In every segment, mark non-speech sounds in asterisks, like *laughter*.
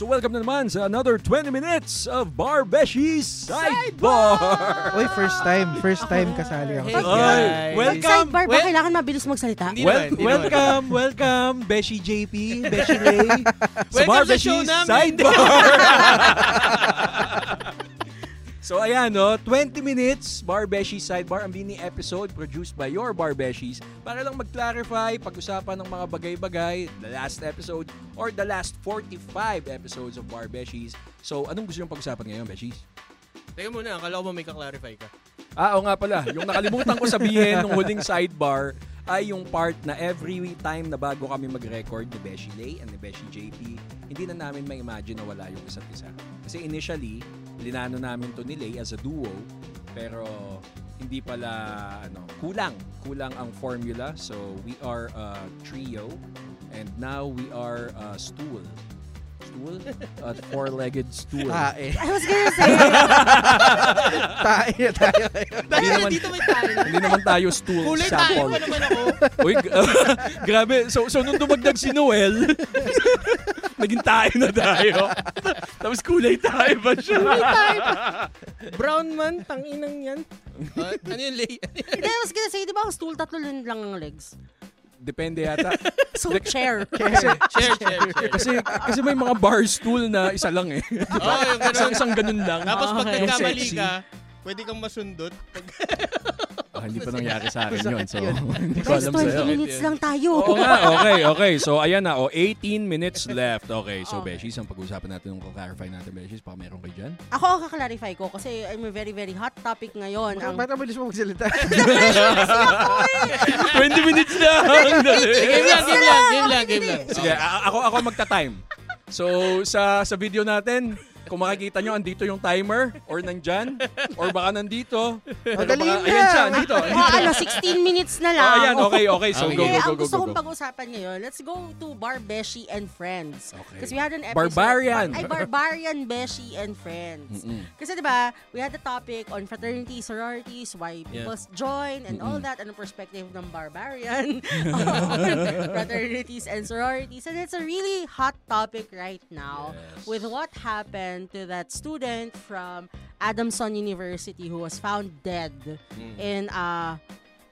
So welcome na naman sa another 20 minutes of Bar Beshies Sidebar! *laughs* Uy, first time. First time kasali ako. Hey, Ay, guys. welcome! Sidebar ba well- kailangan mabilis magsalita? Hindi Wel- naman, hindi welcome, welcome, Beshi JP, Beshi Ray, *laughs* sa Welcome Bar sa show Beshies namin. Sidebar! *laughs* so ayan no, 20 minutes Bar Beshies Sidebar, ang mini episode produced by your Bar Beshies para lang mag-clarify, pag-usapan ng mga bagay-bagay, the last episode or the last 45 episodes of Bar Beshies. So anong gusto niyong pag-usapan ngayon, Beshies? Teka muna, akala ko may kaklarify ka? Ah, oo nga pala. Yung nakalimutan ko sabihin nung huling sidebar ay yung part na every time na bago kami mag-record ni Beshi Lay and ni Beshi JP, hindi na namin may imagine na wala yung isa't isa. Kasi initially, linano namin to ni Lay as a duo, pero hindi pala ano, kulang. Kulang ang formula. So we are a trio and now we are a stool. Stool? A four-legged stool. Tae. I was gonna say, *laughs* Tae, tayo. Dahil naman- dito may tayo. hindi naman tayo stool Kulay tayo sample. pa naman ako. Uy, g- *laughs* grabe. So, so nung dumagdag si Noel, *laughs* naging tayo na tayo. Tapos kulay tayo ba siya? Brown man, tanginang yan. Uh, ano yung lay? hindi, I was gonna say, di ba ang stool, tatlo lang ang legs? Depende yata. *laughs* So, *laughs* chair. Kasi, share, share, share. kasi, kasi may mga bar stool na isa lang eh. Oh, yung ganun. Isang, isang ganun lang. Tapos pag Okay. nagkamali ka, pwede kang masundot. Pag, *laughs* Ah, hindi pa nangyari sa akin yun. So, *laughs* hindi ko alam 20 sa'yo. minutes lang tayo. Oo nga, *laughs* okay, okay. So, ayan na. Oh, 18 minutes left. Okay, so, Okay. Beshies, ang pag-uusapan natin, yung clarify natin, Beshies, baka meron kayo dyan? Ako ang kaklarify ko kasi I'm a very, very hot topic ngayon. Ang, Ba't mabilis mo magsalita? 20 minutes lang! Game lang, game lang, game lang, game lang. Sige, ako ako magta-time. So sa sa video natin, kung makikita nyo, andito yung timer or nandyan or baka nandito. Baka, na. ayan siya, andito. oh, *laughs* andito. ano, 16 minutes na Oh, lang. ayan, okay, okay. So Okay. go, Okay, go, go, ang go, gusto go, kong go. pag-usapan ngayon, let's go to Bar Beshi and Friends. Okay. Kasi we had an episode. Barbarian. Ay, Barbarian Beshi and Friends. Mm-mm. Kasi 'di ba, we had the topic on fraternity, sororities, why Yeah. people join and all Mm-mm. that, anong perspective ng barbarian on *laughs* *laughs* fraternities and sororities. And it's a really hot topic right now Yes. with what happened to that student from Adamson University who was found dead Mm. in a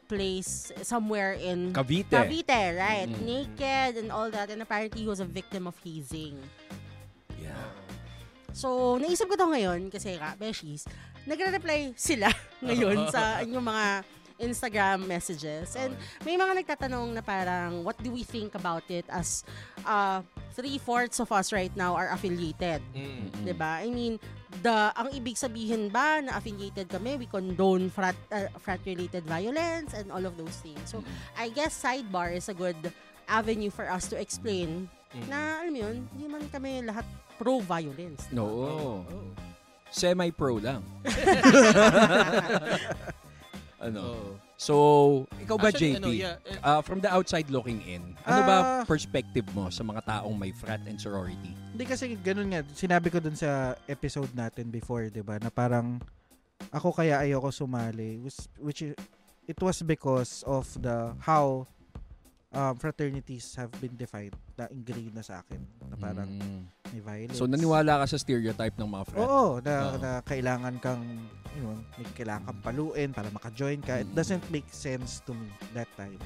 place somewhere in Cavite. Cavite, right? Mm. Naked and all that. And apparently he was a victim of hazing. Yeah. So, naisip ko to ngayon kasi nga, Beshies, nagre-reply sila *laughs* ngayon sa *laughs* inyong mga Instagram messages. And may mga nagtatanong na parang, what do we think about it as uh, three-fourths of us right now are affiliated? Mm. 'di ba? I mean, the ang ibig sabihin ba na affiliated kami, we condone frat uh, frat-related violence and all of those things. So, I guess sidebar is a good avenue for us to explain Mm. na alam mo yun, hindi man kami lahat pro-violence. No. Oh. Semi-pro lang. *laughs* *laughs* ano? Oh. So, ikaw ba, Actually, JP? ano, yeah, eh, Uh, from the outside looking in, ano ba Ah. perspective mo sa mga taong may frat and sorority? Hindi kasi ganun nga. Sinabi ko dun sa episode natin before, di ba? Na parang ako kaya ayoko sumali. Which, which i- it was because of the how um, fraternities have been defined na ingrained na sa akin. Na parang Mm. may violence. So, naniwala ka sa stereotype ng mga frat? Oo, na, Oo. na kailangan kang, you know, may kailangan kang paluin para maka-join ka. It Mm. doesn't make sense to me that time.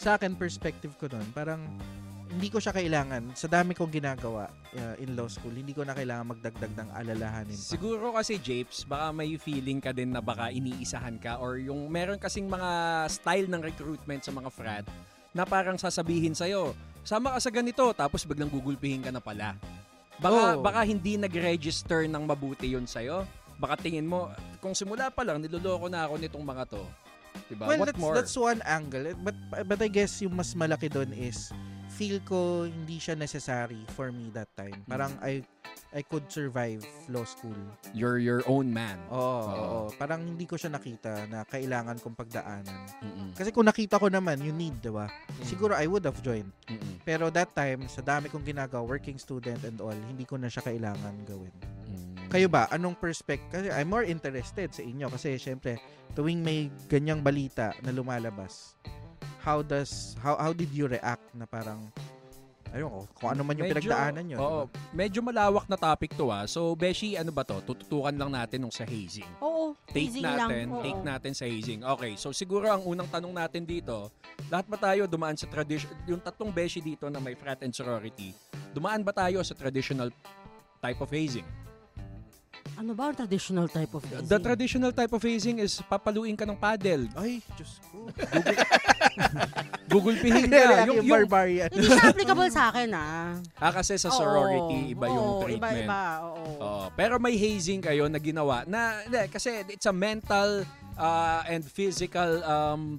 Sa akin, perspective ko nun, parang hindi ko siya kailangan. Sa dami kong ginagawa uh, in law school, hindi ko na kailangan magdagdag ng alalahanin pa. Siguro kasi, Japes, baka may feeling ka din na baka iniisahan ka or yung meron kasing mga style ng recruitment sa mga frat na parang sasabihin sa'yo, sama ka sa ganito, tapos biglang gugulpihin ka na pala. Baka, Oo. baka hindi nag-register ng mabuti yun sa'yo. Baka tingin mo, kung simula pa lang, niloloko na ako nitong mga to. Diba? Well, What that's, more? that's one angle. But, but I guess yung mas malaki doon is feel ko hindi siya necessary for me that time. Parang I I could survive law school. You're your own man. Oo, Oo. oo. Parang hindi ko siya nakita na kailangan kong pagdaanan. Mm-mm. Kasi kung nakita ko naman, you need, di ba? Siguro I would have joined. Mm-mm. Pero that time, sa dami kong ginagawa, working student and all, hindi ko na siya kailangan gawin. Mm. Kayo ba? Anong perspective? Kasi I'm more interested sa inyo. Kasi syempre, tuwing may ganyang balita na lumalabas, how does, how, how did you react na parang ayun ko, kung ano man yung Medyo- pinagdaanan nyo. Oo, medyo malawak na topic to ah. So, Beshi, ano ba to? Tututukan lang natin nung sa hazing. Oo, Take easy natin, lang. Oo. take natin sa hazing. Okay, so siguro ang unang tanong natin dito, lahat ba tayo dumaan sa tradition, yung tatlong Beshi dito na may frat and sorority, dumaan ba tayo sa traditional type of hazing? Ano ba ang traditional type of hazing? The traditional type of hazing is papaluin ka ng paddle, Ay, Diyos ko. gugulpihin Kaya ka. yung, yung, yung, barbarian. Hindi siya applicable sa akin, ah. ah, kasi sa Oo. sorority, iba yung Oo, treatment. Iba-iba, oo. Oo. pero may hazing kayo na ginawa na hindi, kasi it's a mental uh, and physical um,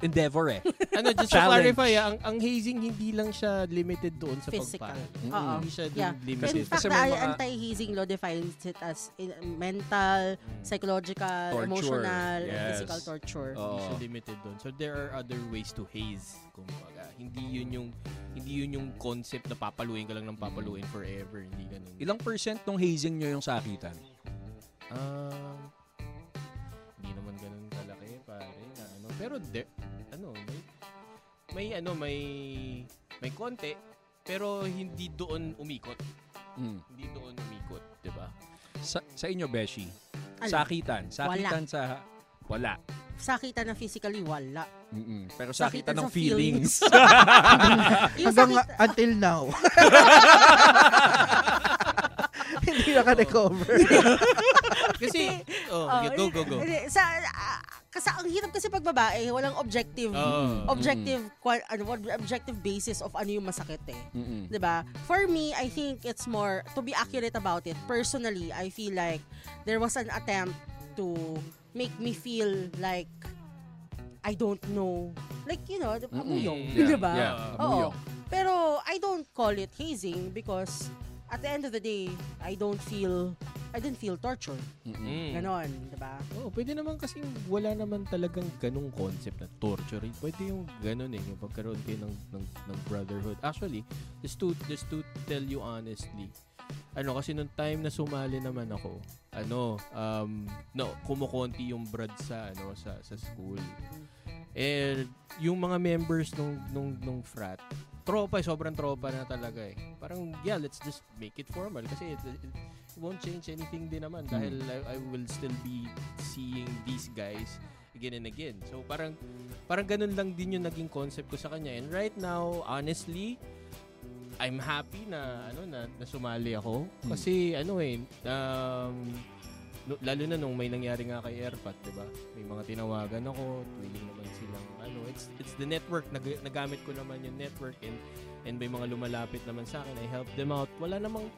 endeavor eh. *laughs* ano, just to Challenge. clarify, ah, ang, ang hazing hindi lang siya limited doon sa Physical. pagpahal. Mm-mm. Oo. Hindi siya doon Yeah. limited. In fact, Kasi the may mga- anti-hazing law defines it as in- mental, psychological, Torture. emotional, and Yes. physical torture. Oo. Hindi siya limited doon. So there are other ways to haze. Kumbaga, hindi yun yung hindi yun yung concept na papaluin ka lang ng papaluin forever. Hindi ganun. Ilang percent ng hazing nyo yung sakitan? Um, hindi naman ganun kalaki, pare. Na, ano. Pero there, may ano, may may konti, pero hindi doon umikot. Mm. Hindi doon umikot, 'di ba? Sa, sa inyo, Beshi? Ano? Sakitan. Sakitan sa... Wala. Sakita na physically, wala. Mm-mm. Pero Sakitan sakitan ng sa feelings. *laughs* Hanggang sakit, until now. *laughs* Hindi naka-recover. Kasi oh, Oh, yeah, go go go. Sa, kasi ang hirap kasi pag babae, walang objective Oo. objective kwa- ano what objective basis of ano yung masakit eh. Mm-mm. 'Di ba? For me, I think it's more to be accurate about it. Personally, I feel like there was an attempt to make me feel like I don't know. Like, you know, Mm-mm. amuyong, Yeah, 'di ba? Yeah, Oo. Pero I don't call it hazing because at the end of the day, I don't feel I didn't feel torture. Mm-mm. Mm. Ganon, 'di ba? Oh, pwede naman kasi wala naman talagang ganung concept na torture. Pwede yung ganun eh, yung pagkaroon kayo ng, ng, ng brotherhood. Actually, just to, just to tell you honestly, ano, kasi nung time na sumali naman ako, ano, um, no, kumukonti yung brad sa, ano, sa, sa school. Eh, yung mga members nung, nung, nung frat, tropa eh, sobrang tropa na talaga eh. Parang, yeah, let's just make it formal kasi it, it won't change anything din naman dahil I, I will still be seeing these guys again and again. So parang parang ganun lang din yung naging concept ko sa kanya. And right now, honestly, I'm happy na ano na, na sumali ako kasi ano eh um, no- lalo na nung may nangyari nga kay Airpat, 'di ba? May mga tinawagan ako, willing naman silang ano, it's it's the network nag, nagamit ko naman yung network and and may mga lumalapit naman sa akin, I help them out. Wala namang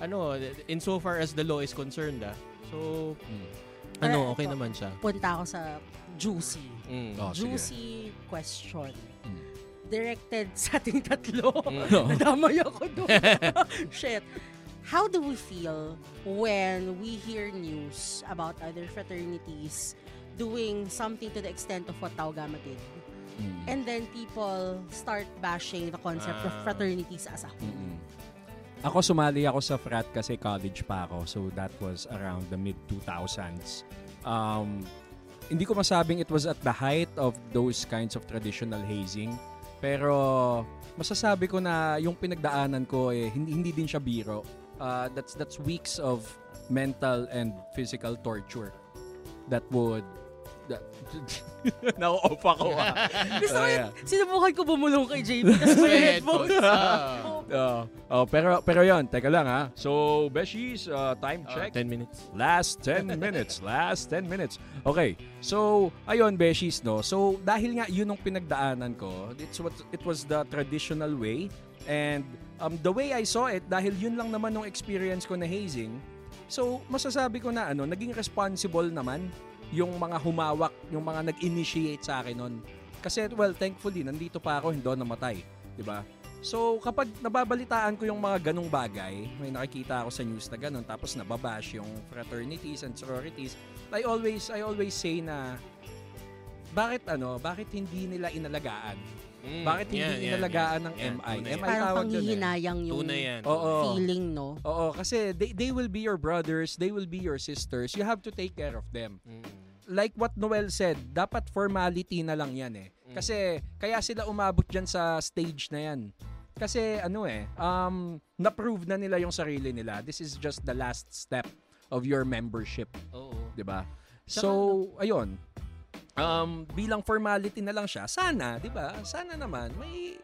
ano, in so far as the law is concerned, ah. So, Mm. ano, okay ito, naman siya. Punta ako sa juicy. Mm. Oh, sige. juicy question. Mm. Directed *laughs* sa ating tatlo. Mm. *laughs* Nadamay ako doon. *laughs* Shit. How do we feel when we hear news about other fraternities doing something to the extent of what Tau Gamma did? Mm. And then people start bashing the concept of Ah. fraternities as a whole. Mm-mm. Ako sumali ako sa frat kasi college pa ako. So that was around the mid 2000s. Um, hindi ko masabing it was at the height of those kinds of traditional hazing. Pero masasabi ko na yung pinagdaanan ko eh hindi, hindi din siya biro. Uh, that's that's weeks of mental and physical torture that would that, *laughs* Nako-off ako ah. *laughs* Gusto ko Oh, sinubukan ko bumulong kay JP kasi may *laughs* headphones. Ah. Oh, oh, pero pero yon, teka lang ha. So, Beshies, uh, time Ah, check. 10 minutes. Last *laughs* 10 minutes. Last 10 minutes. Okay. So, ayun, Beshies, no? So, dahil nga yun ang pinagdaanan ko, it's what, it was the traditional way. And um, the way I saw it, dahil yun lang naman yung experience ko na hazing, so, masasabi ko na ano, naging responsible naman yung mga humawak, yung mga nag-initiate sa akin nun. Kasi, well, thankfully, nandito pa ako, hindi namatay. 'di ba? So, kapag nababalitaan ko yung mga ganong bagay, may nakikita ako sa news na ganon, tapos nababash yung fraternities and sororities, I always, I always say na, bakit ano, bakit hindi nila inalagaan? Mm, Bakit hindi yan, inalagaan yan. ng Yan, MI? MI Parang tawag dun eh. panghihinayang yung yan. Oo. feeling, no? Oo, kasi they, they will be your brothers, they will be your sisters. You have to take care of them. Mm. Like what Noel said, dapat formality na lang yan eh. Kasi kaya sila umabot dyan sa stage na yan. Kasi ano eh, um, na-prove na nila yung sarili nila. This is just the last step of your membership, Oo. 'di ba? So, ayun. Um, bilang formality na lang siya. Sana, 'di ba? Sana naman may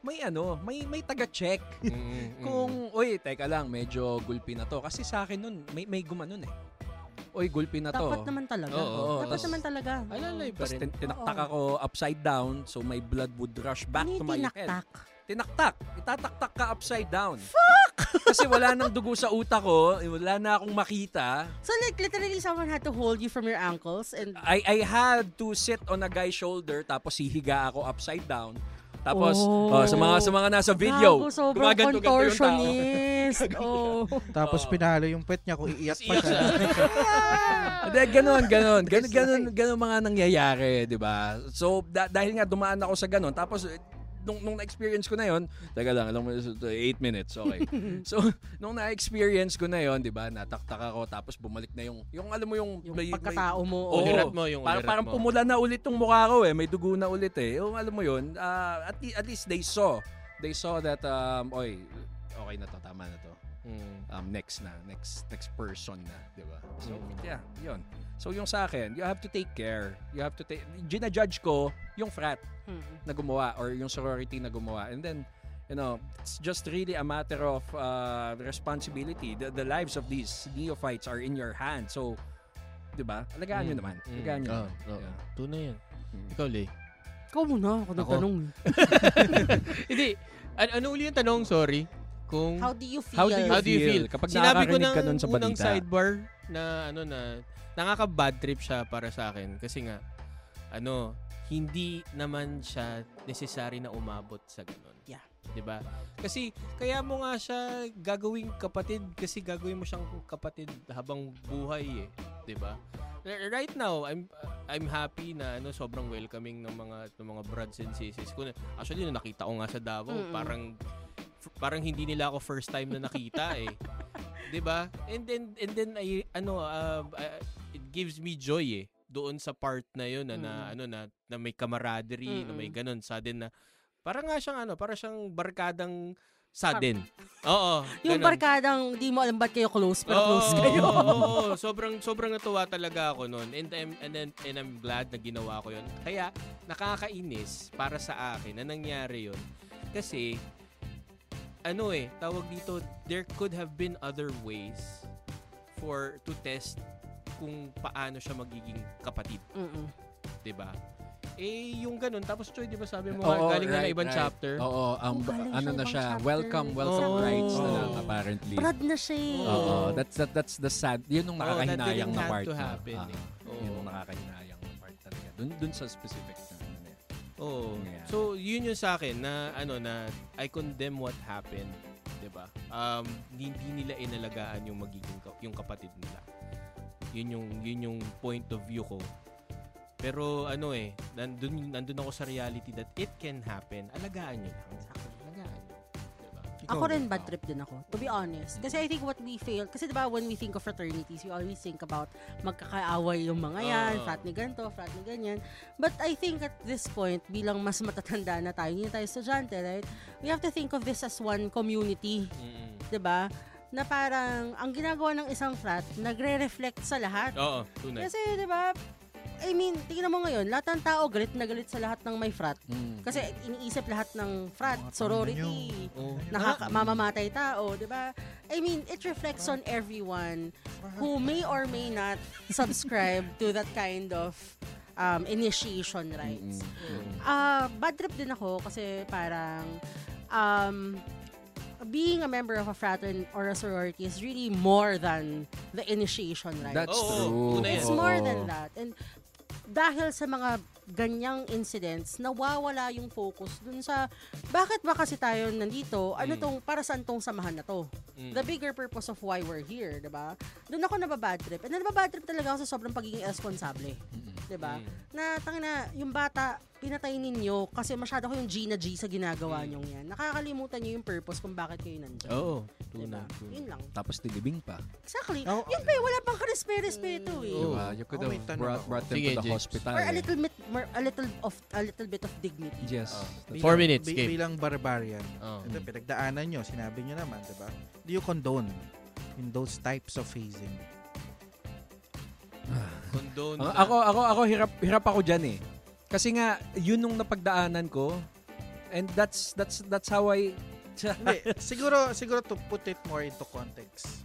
may ano, may may taga-check. Mm, mm. *laughs* Kung, uy, teka lang, medyo gulpi na to. Kasi sa akin nun, may, may gumanon eh. Uy, gulpi na to. Dapat naman talaga. Oo, Dapat tas- naman talaga. Alalay pa rin. tin- tinaktak ako upside down, so my blood would rush back Hindi to my head. tinaktak. Tinaktak. Itataktak ka upside down. Fuck! *laughs* Kasi wala nang dugo sa utak ko, wala na akong makita. So like literally someone had to hold you from your ankles and I I had to sit on a guy's shoulder tapos hihiga ako upside down. Tapos Oh. oh, sa mga sa mga nasa video, Gago, sobrang gumaganto-ganto yung tao. contortionist. *laughs* oh. Tapos Oo. pinalo yung pet niya kung iiyak pa siya. *laughs* Hindi, ganun, ganun. Ganun, ganun, ganun mga nangyayari, di ba? So, da- dahil nga dumaan ako sa ganun, tapos nung, nung na-experience ko na yon teka lang, alam mo, 8 minutes, okay. *laughs* so, nung na-experience ko na yon di ba, nataktak ako, tapos bumalik na yung, yung alam mo yung, Yung may- may- pagkatao mo. Ulirat mo yung Parang, ulirat parang mo. pumula na ulit yung mukha ko eh. May dugo na ulit eh. Yung alam mo yun, ah, at, at least they saw. They saw that, um, oy, okay na to, tama na to. Mm. Um, next na, next next person na, di ba? So, Mm. yeah, yun. So, yung sa akin, you have to take care. You have to take, ginajudge ko yung frat Hmm. na gumawa or yung sorority na gumawa. And then, you know, it's just really a matter of uh, responsibility. The, the lives of these neophytes are in your hands. So, di ba? Alagaan nyo Mm. naman. Mm. Alagaan nyo Oo, naman. oo. Yeah. Tunay yan. Mm. Ikaw, Lay. Ikaw muna, ako nagtanong. *laughs* *laughs* Hindi. An- ano uli yung tanong? Sorry. Kung How do you feel? How do you, How do you feel? feel? Kapag Sinabi ko ng ka nun sa unang balita. sidebar na ano na nakaka-bad trip siya para sa akin kasi nga ano hindi naman siya necessary na umabot sa ganun. Yeah. 'Di ba? Kasi kaya mo nga siya gagawing kapatid kasi gagawin mo siyang kapatid habang buhay eh, 'di ba? Right now, I'm I'm happy na ano sobrang welcoming ng mga ng mga brothers and sisters ko. Actually, nung nakita ko nga sa Davao, Mm-mm. parang parang hindi nila ako first time na nakita eh. *laughs* 'Di ba? And then and then I ano uh, uh, it gives me joy eh doon sa part na yun na, na Mm. ano na, na may camaraderie, na may Mm-mm. ganun sudden na parang nga siyang ano, para siyang barkadang sudden. Oo. Yung ganun. barkadang di mo alam ba't kayo close, pero Oo, close kayo. oo, oo. *laughs* sobrang sobrang natuwa talaga ako noon. And I'm and, then, and I'm glad na ginawa ko 'yon. Kaya nakakainis para sa akin na nangyari 'yon. Kasi ano eh, tawag dito, there could have been other ways for to test kung paano siya magiging kapatid, Mm-mm. 'di ba? Eh yung ganun tapos Choy, 'di ba sabi mo nga, galing na right, ng ibang right. chapter. Oo, um, Oh, ano siya na ibang siya, chapter. welcome, welcome Oh. rights na Oh. lang apparently. Brad na siya eh. Oo, that's that, that's the sad. Yun yung Oh, that nakakahinayang didn't na have part. to na, happen ah, eh. Oo. Yun yung nakakahinayang na part talaga. Dun, dun sa specific na na. Oo. Yeah. So, yun yung sa akin na ano na I condemn what happened, 'di ba? Um hindi nila inalagaan yung magiging ka- yung kapatid nila. Yun yung yun yung point of view ko. Pero ano eh, nandun, nandun ako sa reality that it can happen. Alagaan nyo lang. Diba? Ako rin bad trip din ako, to be honest. Kasi I think what we fail, kasi diba when we think of fraternities, we always think about magkakaaway yung mga yan, Oo. frat ni ganito, frat ni ganyan. But I think at this point, bilang mas matatanda na tayo, hindi tayo estudyante, right? We have to think of this as one community, Mm-mm. 'di ba? Na parang ang ginagawa ng isang frat, nagre-reflect sa lahat. Oo, tunay. Kasi 'di ba? I mean, tingnan mo ngayon, lahat ng tao galit na galit sa lahat ng may frat. Mm. Kasi iniisip lahat ng frat, Mga sorority, Oo. nakaka mamamatay tao, 'di ba? I mean, it reflects on everyone who may or may not subscribe to that kind of um, initiation rites. Ah, bad trip din ako kasi parang um, being a member of a fratern or a sorority is really more than the initiation rites. That's true. It's more than that. And dahil sa mga ganyang incidents, nawawala yung focus dun sa bakit ba kasi tayo nandito? Ano Mm. tong, para saan tong samahan na to? Mm. The bigger purpose of why we're here, di ba? Doon ako nababad trip. And nababad trip talaga ako sa sobrang pagiging irresponsible. Mm-mm. 'di ba? Mm. Na tangina yung bata pinatay ninyo kasi masyado kayong G na G sa ginagawa Mm. niyong yan. Nakakalimutan niyo yung purpose kung bakit kayo nandiyan. Oo. Diba? Tunay. tunay. Yun lang. Tapos nilibing pa. Exactly. Oh, Yun pa, eh, wala pang karespe-respeto eh. Oo. Diba? You could Oh, have brought, brought them Sige, to the Jake. hospital. Or a eh. little bit more, a little of a little bit of dignity. Yes. Oh. Four bilang- minutes, bi- game. Bilang barbarian. Oo. Ito, pinagdaanan nyo, sinabi nyo naman, di ba? Do you condone in those types of phasing? *sighs* Condone. Na- ako ako ako hirap hirap ako diyan eh. Kasi nga yun nung napagdaanan ko and that's that's that's how I *laughs* Hindi, siguro, siguro to put it more into context.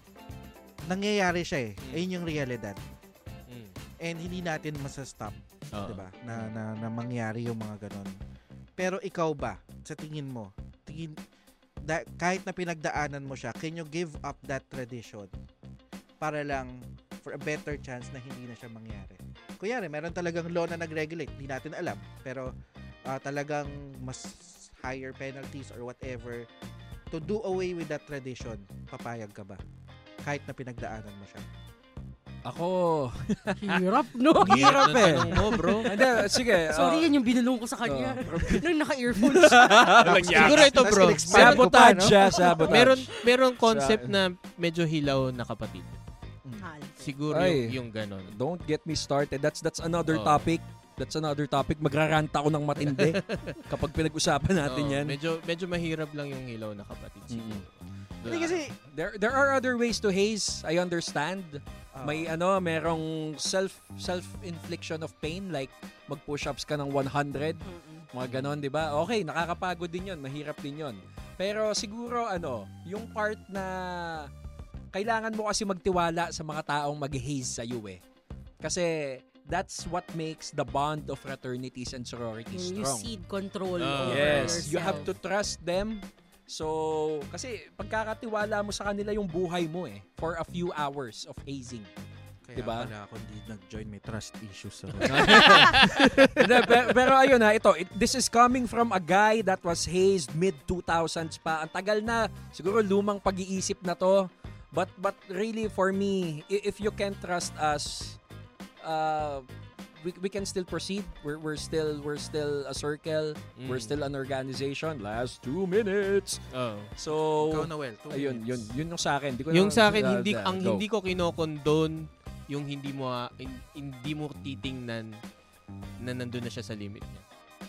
Nangyayari siya eh. Mm. Ayun yung realidad. Mm. And hindi natin masastop, Oo. di ba? Na, na, na mangyari yung mga ganon. Pero ikaw ba, sa tingin mo, tingin, da, kahit na pinagdaanan mo siya, can you give up that tradition para lang for a better chance na hindi na siya mangyari? Kunyari, meron talagang law na nag-regulate, hindi natin alam. Pero ah, talagang mas higher penalties or whatever to do away with that tradition, papayag ka ba? Kahit na pinagdaanan mo siya. Ako Hirap, no? Hirap eh. mo, bro. Hindi, sige. *laughs* Sorry, uh, yan yung binulong ko sa kanya. Oh. *laughs* Nung naka-earphone siya. *laughs* Siguro ito, bro. sabotage siya, sabotage. Meron meron concept na medyo hilaw na kapatid. Hal. Siguro Ay. yung, yung ganon. Don't get me started. That's that's another Oo. topic. That's another topic. Magrarant ako ng matindi kapag pinag-usapan natin Oo, yan. Medyo medyo mahirap lang yung hilaw na kapatid siguro. Hindi kasi, There there are other ways to haze. I understand. ah, May ano, merong self self-infliction of pain like mag-push-ups ka ng 100, Mm-mm. mga ganon, 'di ba? Okay, nakakapagod din 'yon, mahirap din 'yon. Pero siguro ano, yung part na kailangan mo kasi magtiwala sa mga taong mag-haze sa iyo eh. Kasi that's what makes the bond of fraternities and sororities You strong. cede control Ah. over Yes, you yourself. have to trust them. So, kasi pagkakatiwala mo sa kanila yung buhay mo eh for a few hours of hazing. kaya diba? pala ako hindi nag-join, may trust issues. *laughs* So. Hindi, pero, pero ayun na, ito, it- this is coming from a guy that was hazed mid-2000s pa. Ang tagal na, siguro lumang pag-iisip na to. But but really for me, if you can trust us, uh, we, we can still proceed. We're, we're still we're still a circle. We're Mm. still an organization. Last two minutes. Oo. So, Ikaw, Noel, two ayun, yun, minutes. yun yung sa akin. Di ko Yung na- sa akin uh, hindi uh, ang go. hindi ko kinokondon yung hindi mo ah, hin- hindi mo titingnan na nandun na siya sa limit niya.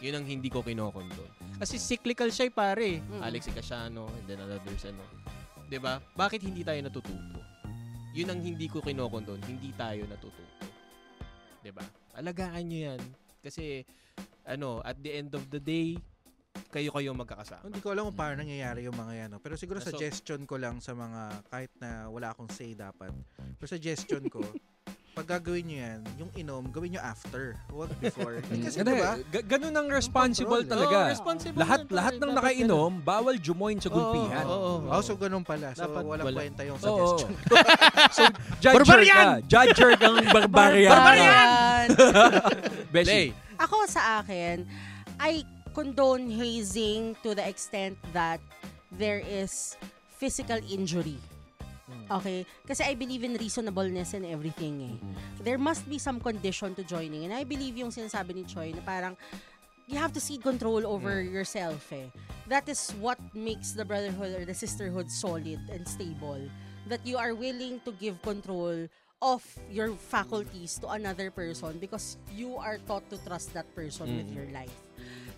Yun ang hindi ko kinokondon. Kasi cyclical siya eh, pare. Mm. Alex Icasiano and then others ano. 'Di ba? Bakit hindi tayo natututo? Yun ang hindi ko kinokondon, hindi tayo natututo. Alagaan niyo 'yan kasi ano, at the end of the day, kayo kayo magkakasama. Hindi ko alam kung paano nangyayari yung mga yan. no? Pero siguro so- suggestion ko lang sa mga, kahit na wala akong say dapat. Pero suggestion ko, *laughs* pag gagawin nyo yan, yung inom, gawin nyo after. Huwag before. Eh, kasi diba, ga- ganun ang responsible control, eh. talaga. Oo, responsible lahat yan, pare. lahat ng nakainom, bawal jumoin sa gulpihan. oo, oo. Oh, so ganun pala. So Dapat walang wala. kwenta yung suggestion. *laughs* so, judger Barbarian! ka. Judger kang barbarian. Barbarian! *laughs* Beshi. Lay. Ako sa akin, I condone hazing to the extent that there is physical injury. Okay? Kasi I believe in reasonableness and everything eh. There must be some condition to joining. And I believe yung sinasabi ni Choi na parang you have to cede control over yourself eh. That is what makes the brotherhood or the sisterhood solid and stable. That you are willing to give control of your faculties to another person because you are taught to trust that person with Mm. your life.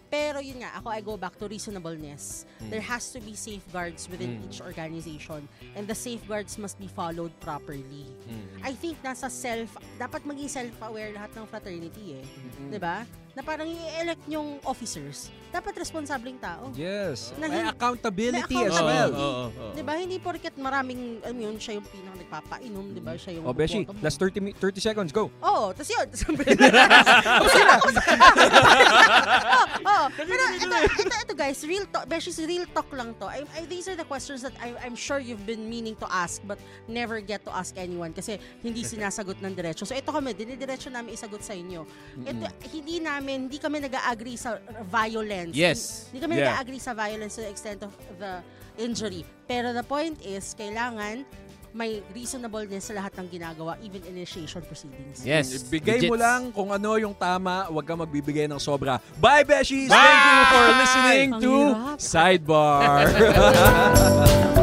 Pero yun nga, ako I go back to reasonableness. Mm. There has to be safeguards within Mm. each organization and the safeguards must be followed properly. Mm. I think nasa self, dapat maging self-aware lahat ng fraternity eh. Mm. 'Di ba? Na parang i-elect yung officers, dapat responsableng tao. Yes. Na May hin- accountability May as Oo, well. oo, oo. 'Di ba? Hindi porket maraming alam yun, siya yung pinaka nagpapainom, 'di ba? Siya yung Oh, Beshi, last 30, mi- 30 seconds, go. Oo, tas yun. *laughs* Sabi oh, pero ito, ito, ito guys, real talk, Beshies, real talk lang to. I, I, these are the questions that I, I'm sure you've been meaning to ask but never get to ask anyone kasi hindi *laughs* sinasagot ng diretso. So ito kami, dinidiretso namin isagot sa inyo. Ito, hindi namin, hindi kami nag-agree sa violence. Yes. Hindi kami Yeah. nag-agree sa violence to the extent of the injury. Pero the point is, kailangan may reasonableness sa lahat ng ginagawa, even initiation proceedings. Yes. Bigay mo Legits. lang kung ano yung tama, huwag kang magbibigay ng sobra. Bye, Beshies! Bye! Thank you for listening Ang to hirap. Sidebar. *laughs* *laughs*